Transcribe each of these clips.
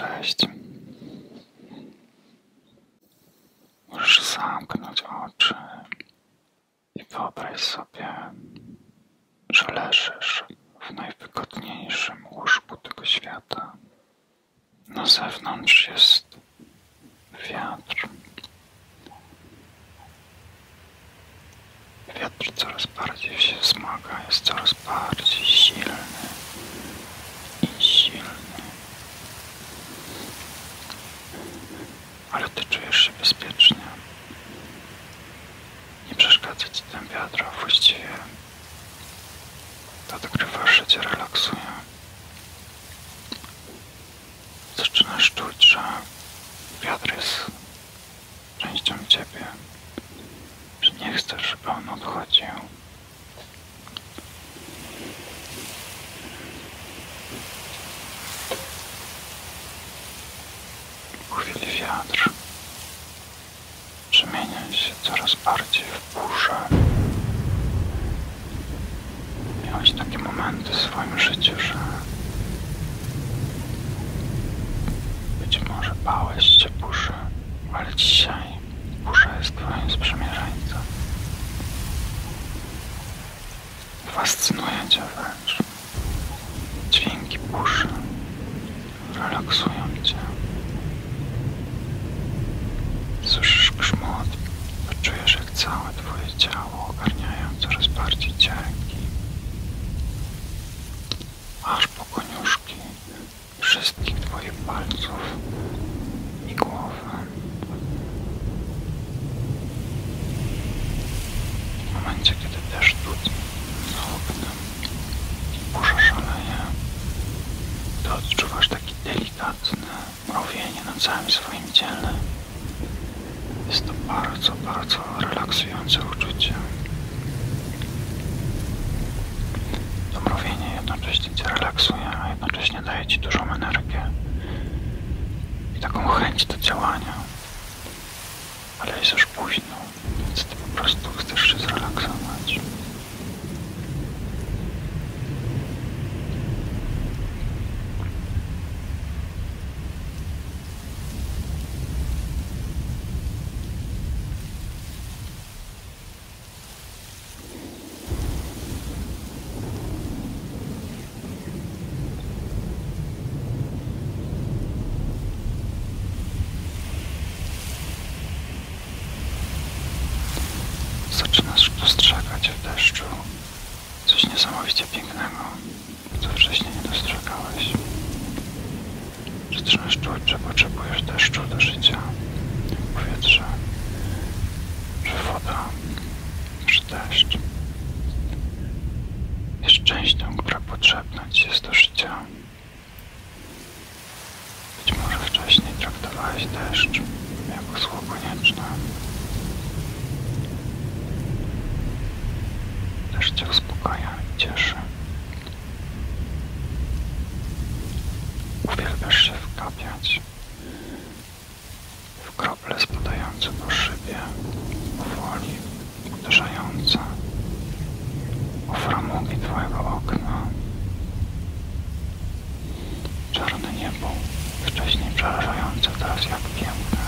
Cześć. Możesz zamknąć oczy i wyobraź sobie, że leżysz w najwygodniejszym łóżku tego świata. Na zewnątrz jest wiatr. Wiatr coraz bardziej się wzmaga, jest coraz bardziej silny i silny. Ale ty czujesz się bezpiecznie. Nie przeszkadza ci ten wiatr, a właściwie to odkrywasz, że cię relaksuje. Zaczynasz czuć, że wiatr jest częścią ciebie, że nie chcesz, żeby on odchodził. Po chwili wiatr przemienia się coraz bardziej w burzę. Miałeś takie momenty w swoim życiu, że być może bałeś się burzy, ale dzisiaj burza jest twoim sprzymierzeńcem. Fascynuje cię wręcz. Dźwięki burzy relaksują cię. Słyszysz grzmot, czujesz jak całe twoje ciało ogarniają coraz bardziej cienki. Aż po koniuszki wszystkich twoich palców i głowy. W momencie, kiedy deszcz dudni za oknem i burza szaleje, to odczuwasz takie delikatne mrowienie na całym swoim ciele. Jest to bardzo, bardzo relaksujące uczucie. To jednocześnie cię relaksuje, a jednocześnie daje ci dużą energię i taką chęć do działania. Ale jest już późno, więc ty po prostu chcesz się Zaczynasz dostrzegać w deszczu coś niesamowicie pięknego, co wcześniej nie dostrzegałeś. Zaczynasz czuć, że potrzebujesz deszczu do życia, jak powietrze, że woda, że deszcz jest częścią, która potrzebna ci jest do życia. Być może wcześniej traktowałeś deszcz jako zło konieczne. Deszcz cię uspokaja i cieszy. Uwielbiasz się wkapiać w krople spadające po szybie, powoli uderzające o framugi twojego okna. Czarne niebo, wcześniej przerażające, teraz jak piękne.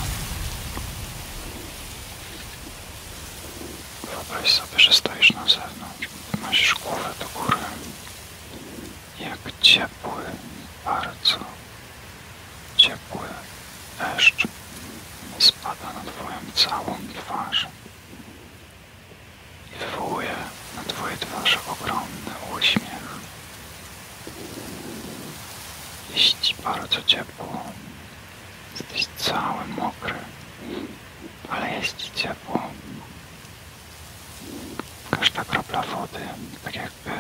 Wyobraź sobie, że stoisz na zewnątrz, podnosisz głowę do góry. Jak ciepły, bardzo ciepły deszcz całą twarz i wywołuje na twojej twarzy ogromny uśmiech. Jest bardzo ciepło. Jesteś cały mokry, ale jest ci ciepło. Każda kropla wody, tak jakby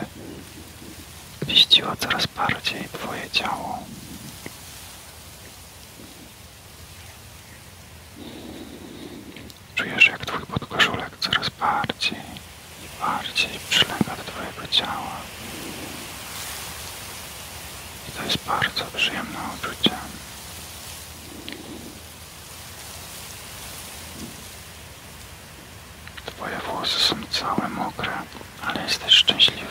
pieściła coraz bardziej twoje ciało. Czujesz, jak twój podkoszulek coraz bardziej i bardziej przylega do twojego ciała. I to jest bardzo przyjemne uczucie. Twoje włosy są całe mokre, ale jesteś szczęśliwy.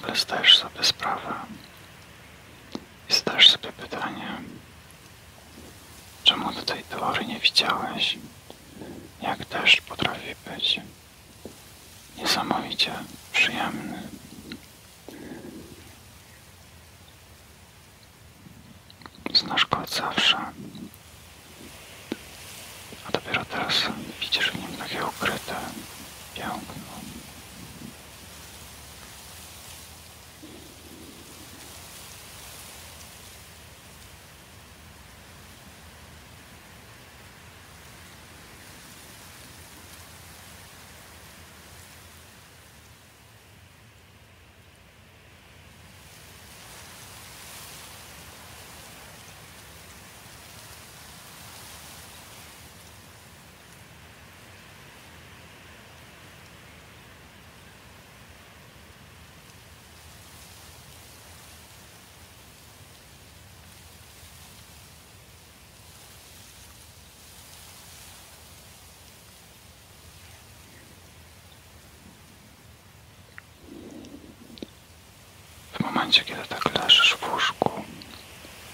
nagle zdajesz sobie sprawę i zdajesz sobie pytanie, czemu do tej pory nie widziałeś, jak deszcz potrafi być niesamowicie przyjemny. Znasz go od zawsze. Momencie, kiedy tak leżysz w łóżku,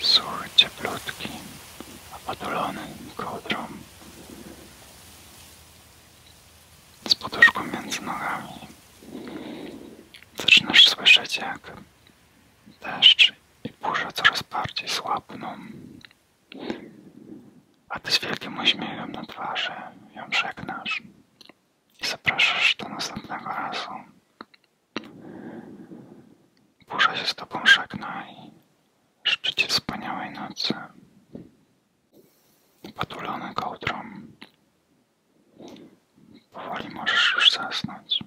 suchy, cieplutki, opatulony kołdrą, z poduszką między nogami, zaczynasz słyszeć, jak deszcz i burza coraz bardziej słabną, a ty z wielkim uśmiechem na twarzy ją żegnasz i zapraszasz do następnego razu. Burza się z tobą żegna i życzy ci wspaniałej nocy. Potulony kołdrą. Powoli możesz już zasnąć.